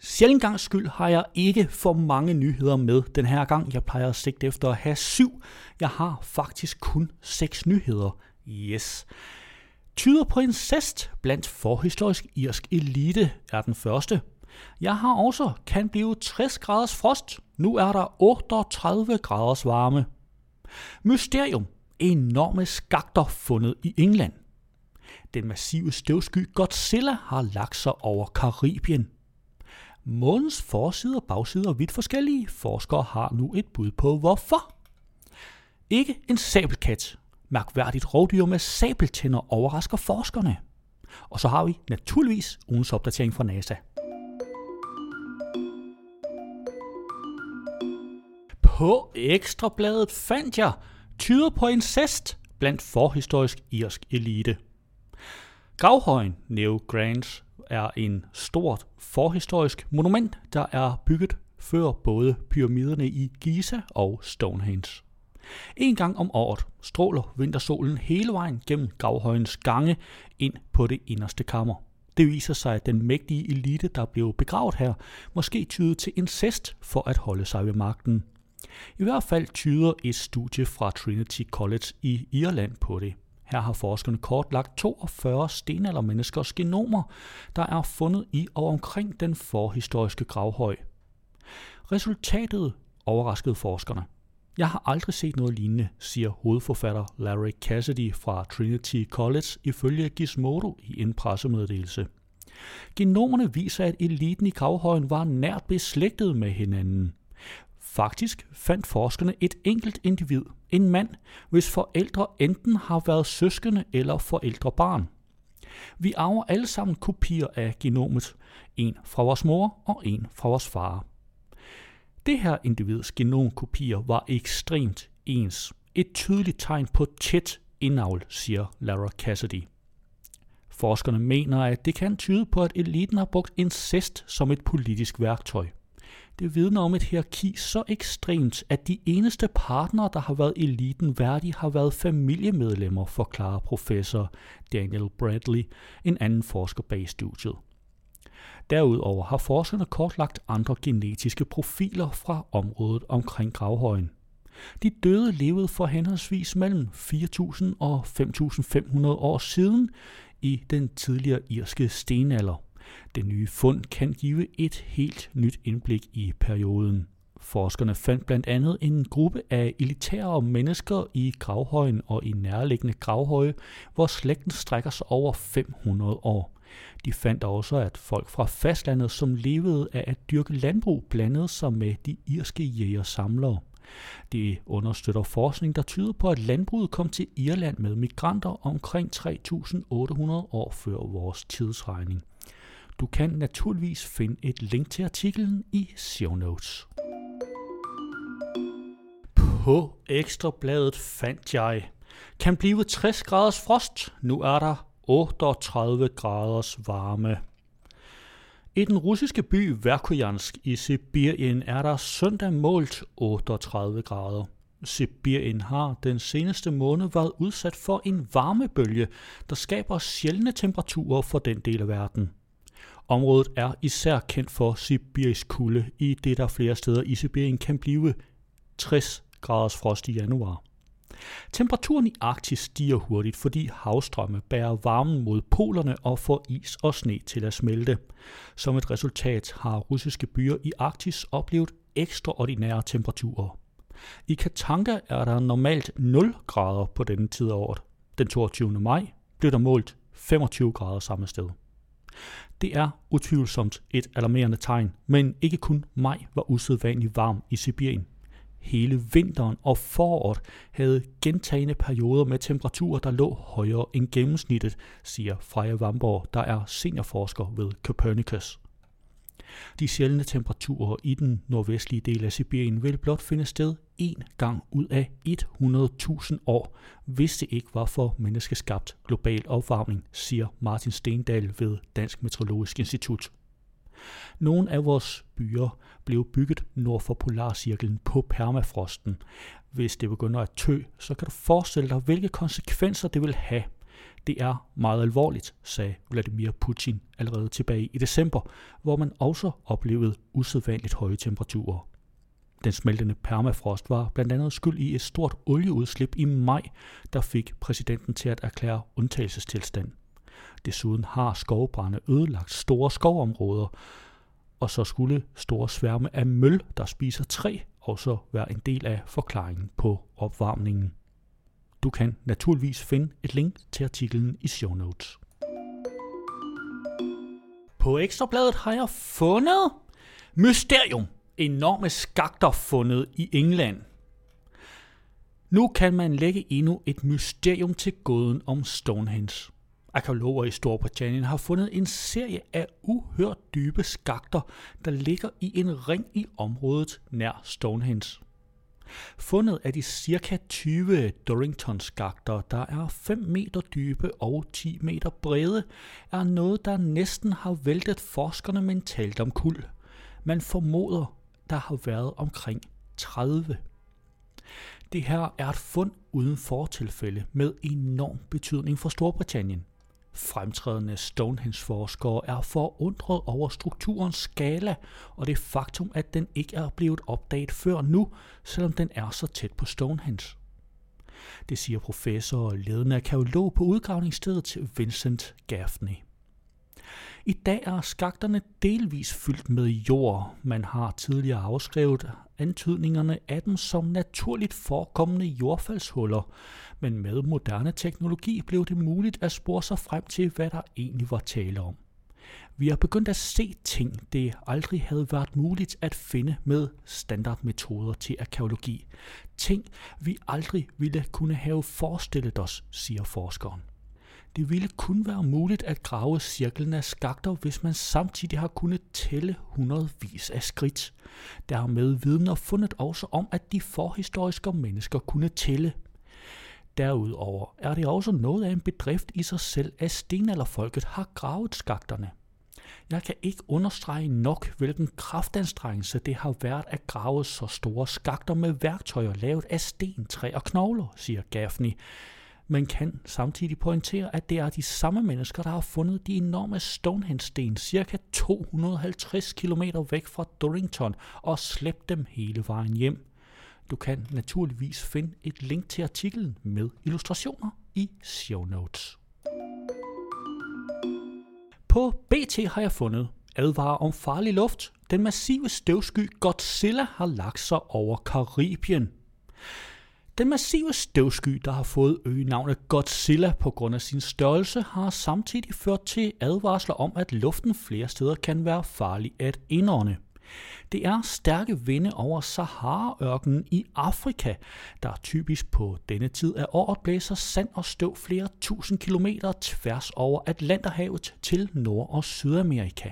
sjældent gang skyld har jeg ikke for mange nyheder med den her gang. Jeg plejer at sigte efter at have syv. Jeg har faktisk kun seks nyheder. Yes. Tyder på incest blandt forhistorisk irsk elite er den første. Jeg har også kan blive 60 graders frost. Nu er der 38 graders varme. Mysterium. Enorme skakter fundet i England. Den massive støvsky Godzilla har lagt sig over Karibien. Månens forside og bagside er vidt forskellige. Forskere har nu et bud på hvorfor. Ikke en sabelkat. Mærkværdigt rovdyr med sabeltænder overrasker forskerne. Og så har vi naturligvis ugens opdatering fra NASA. På ekstrabladet fandt jeg tyder på incest blandt forhistorisk irsk elite. Gravhøjen Neo Grants er en stort forhistorisk monument, der er bygget før både pyramiderne i Giza og Stonehenge. En gang om året stråler vintersolen hele vejen gennem gravhøjens gange ind på det inderste kammer. Det viser sig, at den mægtige elite, der blev begravet her, måske tyder til incest for at holde sig ved magten. I hvert fald tyder et studie fra Trinity College i Irland på det. Her har forskerne kortlagt 42 stenaldermenneskers genomer, der er fundet i og omkring den forhistoriske gravhøj. Resultatet overraskede forskerne. Jeg har aldrig set noget lignende, siger hovedforfatter Larry Cassidy fra Trinity College ifølge Gizmodo i en pressemeddelelse. Genomerne viser, at eliten i gravhøjen var nært beslægtet med hinanden. Faktisk fandt forskerne et enkelt individ, en mand, hvis forældre enten har været søskende eller forældrebarn. Vi arver alle sammen kopier af genomet, en fra vores mor og en fra vores far. Det her individs genomkopier var ekstremt ens. Et tydeligt tegn på tæt indavl, siger Lara Cassidy. Forskerne mener, at det kan tyde på, at eliten har brugt incest som et politisk værktøj. Det vidner om et hierarki så ekstremt, at de eneste partnere, der har været eliten værdige, har været familiemedlemmer, forklarer professor Daniel Bradley, en anden forsker bag studiet. Derudover har forskerne kortlagt andre genetiske profiler fra området omkring gravhøjen. De døde levede for henholdsvis mellem 4.000 og 5.500 år siden i den tidligere irske stenalder. Det nye fund kan give et helt nyt indblik i perioden. Forskerne fandt blandt andet en gruppe af elitære mennesker i gravhøjen og i nærliggende gravhøje, hvor slægten strækker sig over 500 år. De fandt også, at folk fra fastlandet, som levede af at dyrke landbrug, blandede sig med de irske jæger-samlere. Det understøtter forskning, der tyder på, at landbruget kom til Irland med migranter omkring 3.800 år før vores tidsregning. Du kan naturligvis finde et link til artiklen i show notes. På ekstrabladet fandt jeg, kan blive 60 graders frost, nu er der 38 graders varme. I den russiske by Verkhoyansk i Sibirien er der søndag målt 38 grader. Sibirien har den seneste måned været udsat for en varmebølge, der skaber sjældne temperaturer for den del af verden. Området er især kendt for sibirisk kulde, i det der flere steder i Sibirien kan blive 60 graders frost i januar. Temperaturen i Arktis stiger hurtigt, fordi havstrømme bærer varmen mod polerne og får is og sne til at smelte. Som et resultat har russiske byer i Arktis oplevet ekstraordinære temperaturer. I Katanga er der normalt 0 grader på denne tid af året. Den 22. maj blev der målt 25 grader samme sted. Det er utvivlsomt et alarmerende tegn, men ikke kun maj var usædvanligt varm i Sibirien. Hele vinteren og foråret havde gentagende perioder med temperaturer, der lå højere end gennemsnittet, siger Freja Vamborg, der er seniorforsker ved Copernicus. De sjældne temperaturer i den nordvestlige del af Sibirien vil blot finde sted én gang ud af 100.000 år, hvis det ikke var for menneskeskabt global opvarmning, siger Martin Stendal ved Dansk Meteorologisk Institut. Nogle af vores byer blev bygget nord for polarcirklen på permafrosten. Hvis det begynder at tø, så kan du forestille dig, hvilke konsekvenser det vil have. Det er meget alvorligt, sagde Vladimir Putin allerede tilbage i december, hvor man også oplevede usædvanligt høje temperaturer. Den smeltende permafrost var blandt andet skyld i et stort olieudslip i maj, der fik præsidenten til at erklære undtagelsestilstand. Desuden har skovbrænde ødelagt store skovområder, og så skulle store sværme af møl, der spiser træ, også være en del af forklaringen på opvarmningen. Du kan naturligvis finde et link til artiklen i show notes. På Ekstrabladet har jeg fundet Mysterium. Enorme skakter fundet i England. Nu kan man lægge endnu et mysterium til gåden om Stonehenge. Arkeologer i Storbritannien har fundet en serie af uhørt dybe skakter, der ligger i en ring i området nær Stonehenge. Fundet af de cirka 20 Dorrington-skakter, der er 5 meter dybe og 10 meter brede, er noget, der næsten har væltet forskerne mentalt om kul. Man formoder, der har været omkring 30. Det her er et fund uden fortilfælde med enorm betydning for Storbritannien. Fremtrædende Stonehenge-forskere er forundret over strukturens skala og det faktum, at den ikke er blevet opdaget før nu, selvom den er så tæt på Stonehenge. Det siger professor og ledende arkeolog på udgravningsstedet Vincent Gaffney. I dag er skakterne delvis fyldt med jord. Man har tidligere afskrevet antydningerne af dem som naturligt forekommende jordfaldshuller, men med moderne teknologi blev det muligt at spore sig frem til, hvad der egentlig var tale om. Vi har begyndt at se ting, det aldrig havde været muligt at finde med standardmetoder til arkeologi. Ting, vi aldrig ville kunne have forestillet os, siger forskeren. Det ville kun være muligt at grave cirklen af skakter, hvis man samtidig har kunnet tælle hundredvis af skridt. Dermed vidner fundet også om, at de forhistoriske mennesker kunne tælle. Derudover er det også noget af en bedrift i sig selv, at stenalderfolket har gravet skakterne. Jeg kan ikke understrege nok, hvilken kraftanstrengelse det har været at grave så store skakter med værktøjer lavet af sten, træ og knogler, siger Gaffney men kan samtidig pointere, at det er de samme mennesker, der har fundet de enorme Stonehenge-sten cirka 250 km væk fra Dorrington og slæbt dem hele vejen hjem. Du kan naturligvis finde et link til artiklen med illustrationer i show notes. På BT har jeg fundet advarer om farlig luft. Den massive støvsky Godzilla har lagt sig over Karibien. Den massive støvsky, der har fået øgenavnet Godzilla på grund af sin størrelse, har samtidig ført til advarsler om, at luften flere steder kan være farlig at indånde. Det er stærke vinde over Sahara-ørkenen i Afrika, der typisk på denne tid af året blæser sand og støv flere tusind kilometer tværs over Atlanterhavet til Nord- og Sydamerika.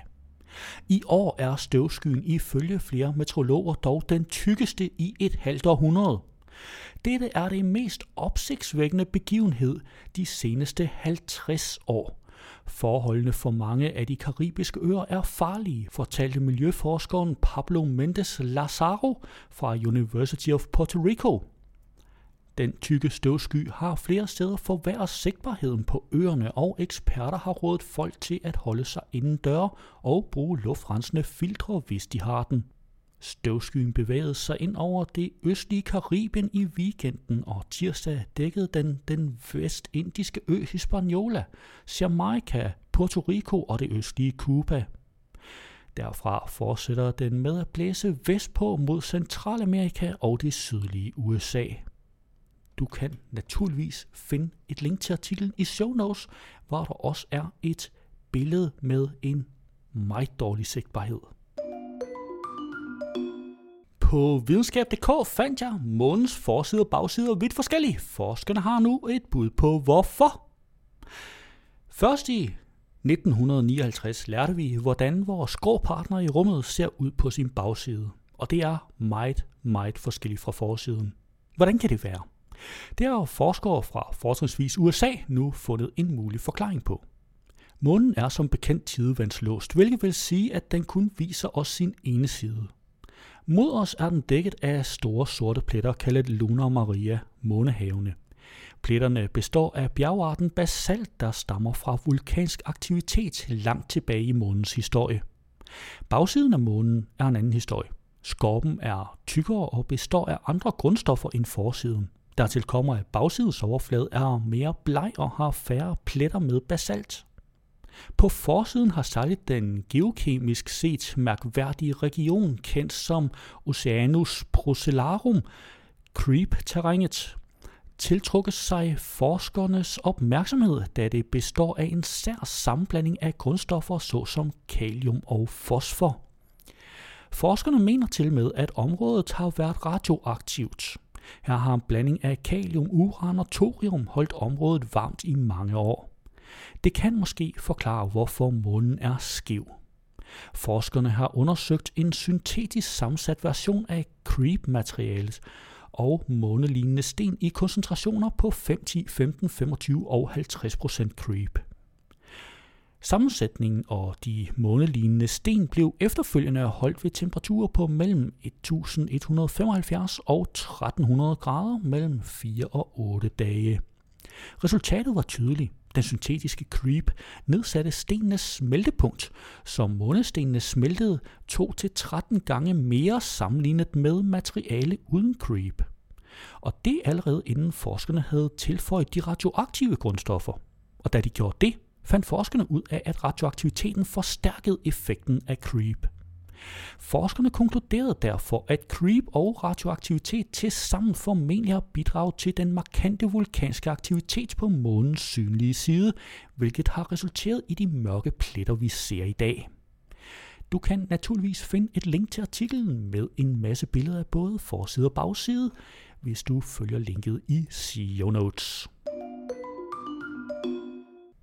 I år er støvskyen ifølge flere meteorologer dog den tykkeste i et halvt århundrede. Dette er det mest opsigtsvækkende begivenhed de seneste 50 år. Forholdene for mange af de karibiske øer er farlige, fortalte miljøforskeren Pablo Mendes Lazaro fra University of Puerto Rico. Den tykke støvsky har flere steder forværret sigtbarheden på øerne, og eksperter har rådet folk til at holde sig indendør og bruge luftrensende filtre, hvis de har den. Støvskyen bevægede sig ind over det østlige Karibien i weekenden, og tirsdag dækkede den den vestindiske ø Hispaniola, Jamaica, Puerto Rico og det østlige Cuba. Derfra fortsætter den med at blæse vestpå mod Centralamerika og det sydlige USA. Du kan naturligvis finde et link til artiklen i show notes, hvor der også er et billede med en meget dårlig sigtbarhed. På videnskab.dk fandt jeg månens forside og bagside vidt forskellige. Forskerne har nu et bud på hvorfor. Først i 1959 lærte vi, hvordan vores grå partner i rummet ser ud på sin bagside. og det er meget, meget forskelligt fra forsiden. Hvordan kan det være? Det har forskere fra fortrinsvis USA nu fundet en mulig forklaring på. Månen er som bekendt tidevandslåst, hvilket vil sige, at den kun viser os sin ene side. Mod os er den dækket af store sorte pletter, kaldet Luna Maria, månehavene. Pletterne består af bjergarten basalt, der stammer fra vulkansk aktivitet langt tilbage i månens historie. Bagsiden af månen er en anden historie. Skorpen er tykkere og består af andre grundstoffer end forsiden. Dertil kommer, at bagsidens overflade er mere bleg og har færre pletter med basalt. På forsiden har særligt den geokemisk set mærkværdige region, kendt som Oceanus Procellarum, Creep-terrænet, tiltrukket sig forskernes opmærksomhed, da det består af en sær sammenblanding af grundstoffer såsom kalium og fosfor. Forskerne mener til med, at området har været radioaktivt. Her har en blanding af kalium, uran og thorium holdt området varmt i mange år. Det kan måske forklare, hvorfor månen er skæv. Forskerne har undersøgt en syntetisk sammensat version af creep-materialet og månelignende sten i koncentrationer på 5, 10, 15, 25 og 50 procent creep. Sammensætningen og de månelignende sten blev efterfølgende holdt ved temperaturer på mellem 1175 og 1300 grader mellem 4 og 8 dage. Resultatet var tydeligt. Den syntetiske creep nedsatte stenenes smeltepunkt, som månestenene smeltede 2-13 gange mere sammenlignet med materiale uden creep. Og det allerede inden forskerne havde tilføjet de radioaktive grundstoffer. Og da de gjorde det, fandt forskerne ud af, at radioaktiviteten forstærkede effekten af creep. Forskerne konkluderede derfor, at creep og radioaktivitet til sammen formentlig har bidraget til den markante vulkanske aktivitet på månens synlige side, hvilket har resulteret i de mørke pletter, vi ser i dag. Du kan naturligvis finde et link til artiklen med en masse billeder af både forside og bagside, hvis du følger linket i CEO notes.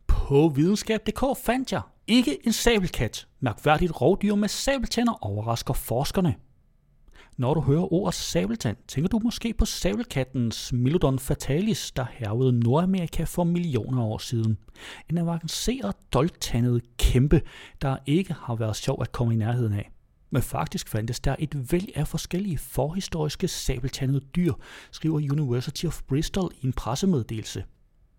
På videnskab.dk fandt jeg ikke en sabelkat. Mærkværdigt rovdyr med sabeltænder overrasker forskerne. Når du hører ordet sabeltand, tænker du måske på sabelkatten Smilodon fatalis, der hervede Nordamerika for millioner år siden. En avanceret, dolktandet kæmpe, der ikke har været sjov at komme i nærheden af. Men faktisk fandtes der et væld af forskellige forhistoriske sabeltandede dyr, skriver University of Bristol i en pressemeddelelse.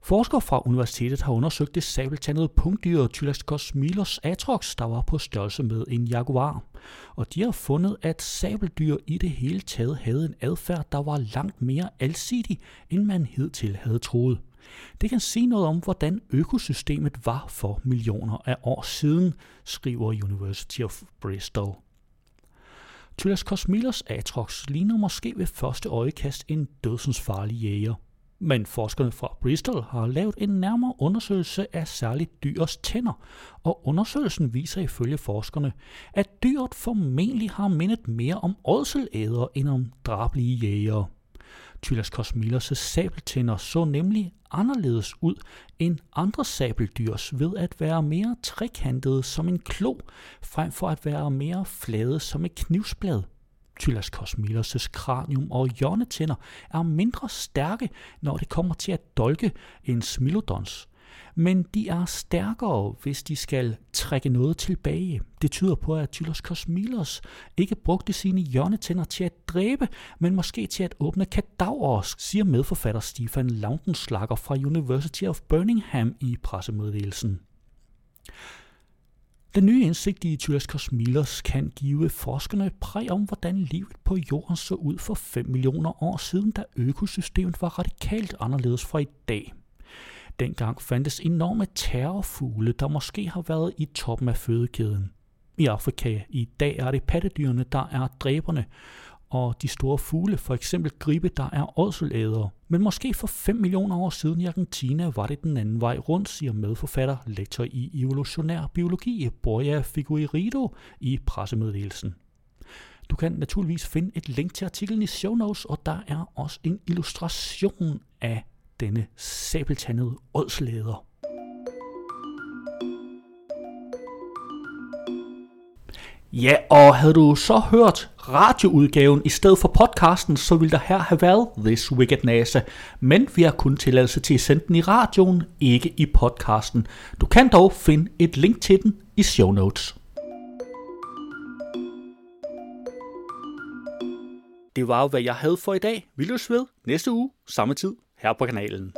Forskere fra universitetet har undersøgt det sabeltandede punktdyr Tylaskos milos atrox, der var på størrelse med en jaguar. Og de har fundet, at sabeldyr i det hele taget havde en adfærd, der var langt mere alsidig, end man hidtil havde troet. Det kan sige noget om, hvordan økosystemet var for millioner af år siden, skriver University of Bristol. Tylaskos milos atrox ligner måske ved første øjekast en dødsensfarlig jæger. Men forskerne fra Bristol har lavet en nærmere undersøgelse af særligt dyrs tænder, og undersøgelsen viser ifølge forskerne, at dyret formentlig har mindet mere om ådselæder end om drablige jægere. Tylas milos' sabeltænder så nemlig anderledes ud end andre sabeldyrs ved at være mere trekantede som en klo, frem for at være mere flade som et knivsblad. Tylas Cosmilos' kranium og hjørnetænder er mindre stærke, når det kommer til at dolke en Smilodons. Men de er stærkere, hvis de skal trække noget tilbage. Det tyder på, at Tylos Cosmilos ikke brugte sine hjørnetænder til at dræbe, men måske til at åbne kadaver, siger medforfatter Stefan Lautenslager fra University of Birmingham i pressemeddelelsen. Den nye indsigt i Tylaskos Millers kan give forskerne præg om, hvordan livet på jorden så ud for 5 millioner år siden, da økosystemet var radikalt anderledes fra i dag. Dengang fandtes enorme terrorfugle, der måske har været i toppen af fødekæden. I Afrika i dag er det pattedyrene, der er dræberne, og de store fugle, for eksempel gribe, der er ådselædere. Men måske for 5 millioner år siden i Argentina var det den anden vej rundt, siger medforfatter, lektor i evolutionær biologi, Borja Figueiredo, i pressemeddelelsen. Du kan naturligvis finde et link til artiklen i show notes, og der er også en illustration af denne sabeltandede ådslæder. Ja, og havde du så hørt radioudgaven i stedet for podcasten, så ville der her have været This Wicked NASA. Men vi har kun tilladelse til at sende den i radioen, ikke i podcasten. Du kan dog finde et link til den i show notes. Det var jo, hvad jeg havde for i dag. Vi løs ved næste uge, samme tid, her på kanalen.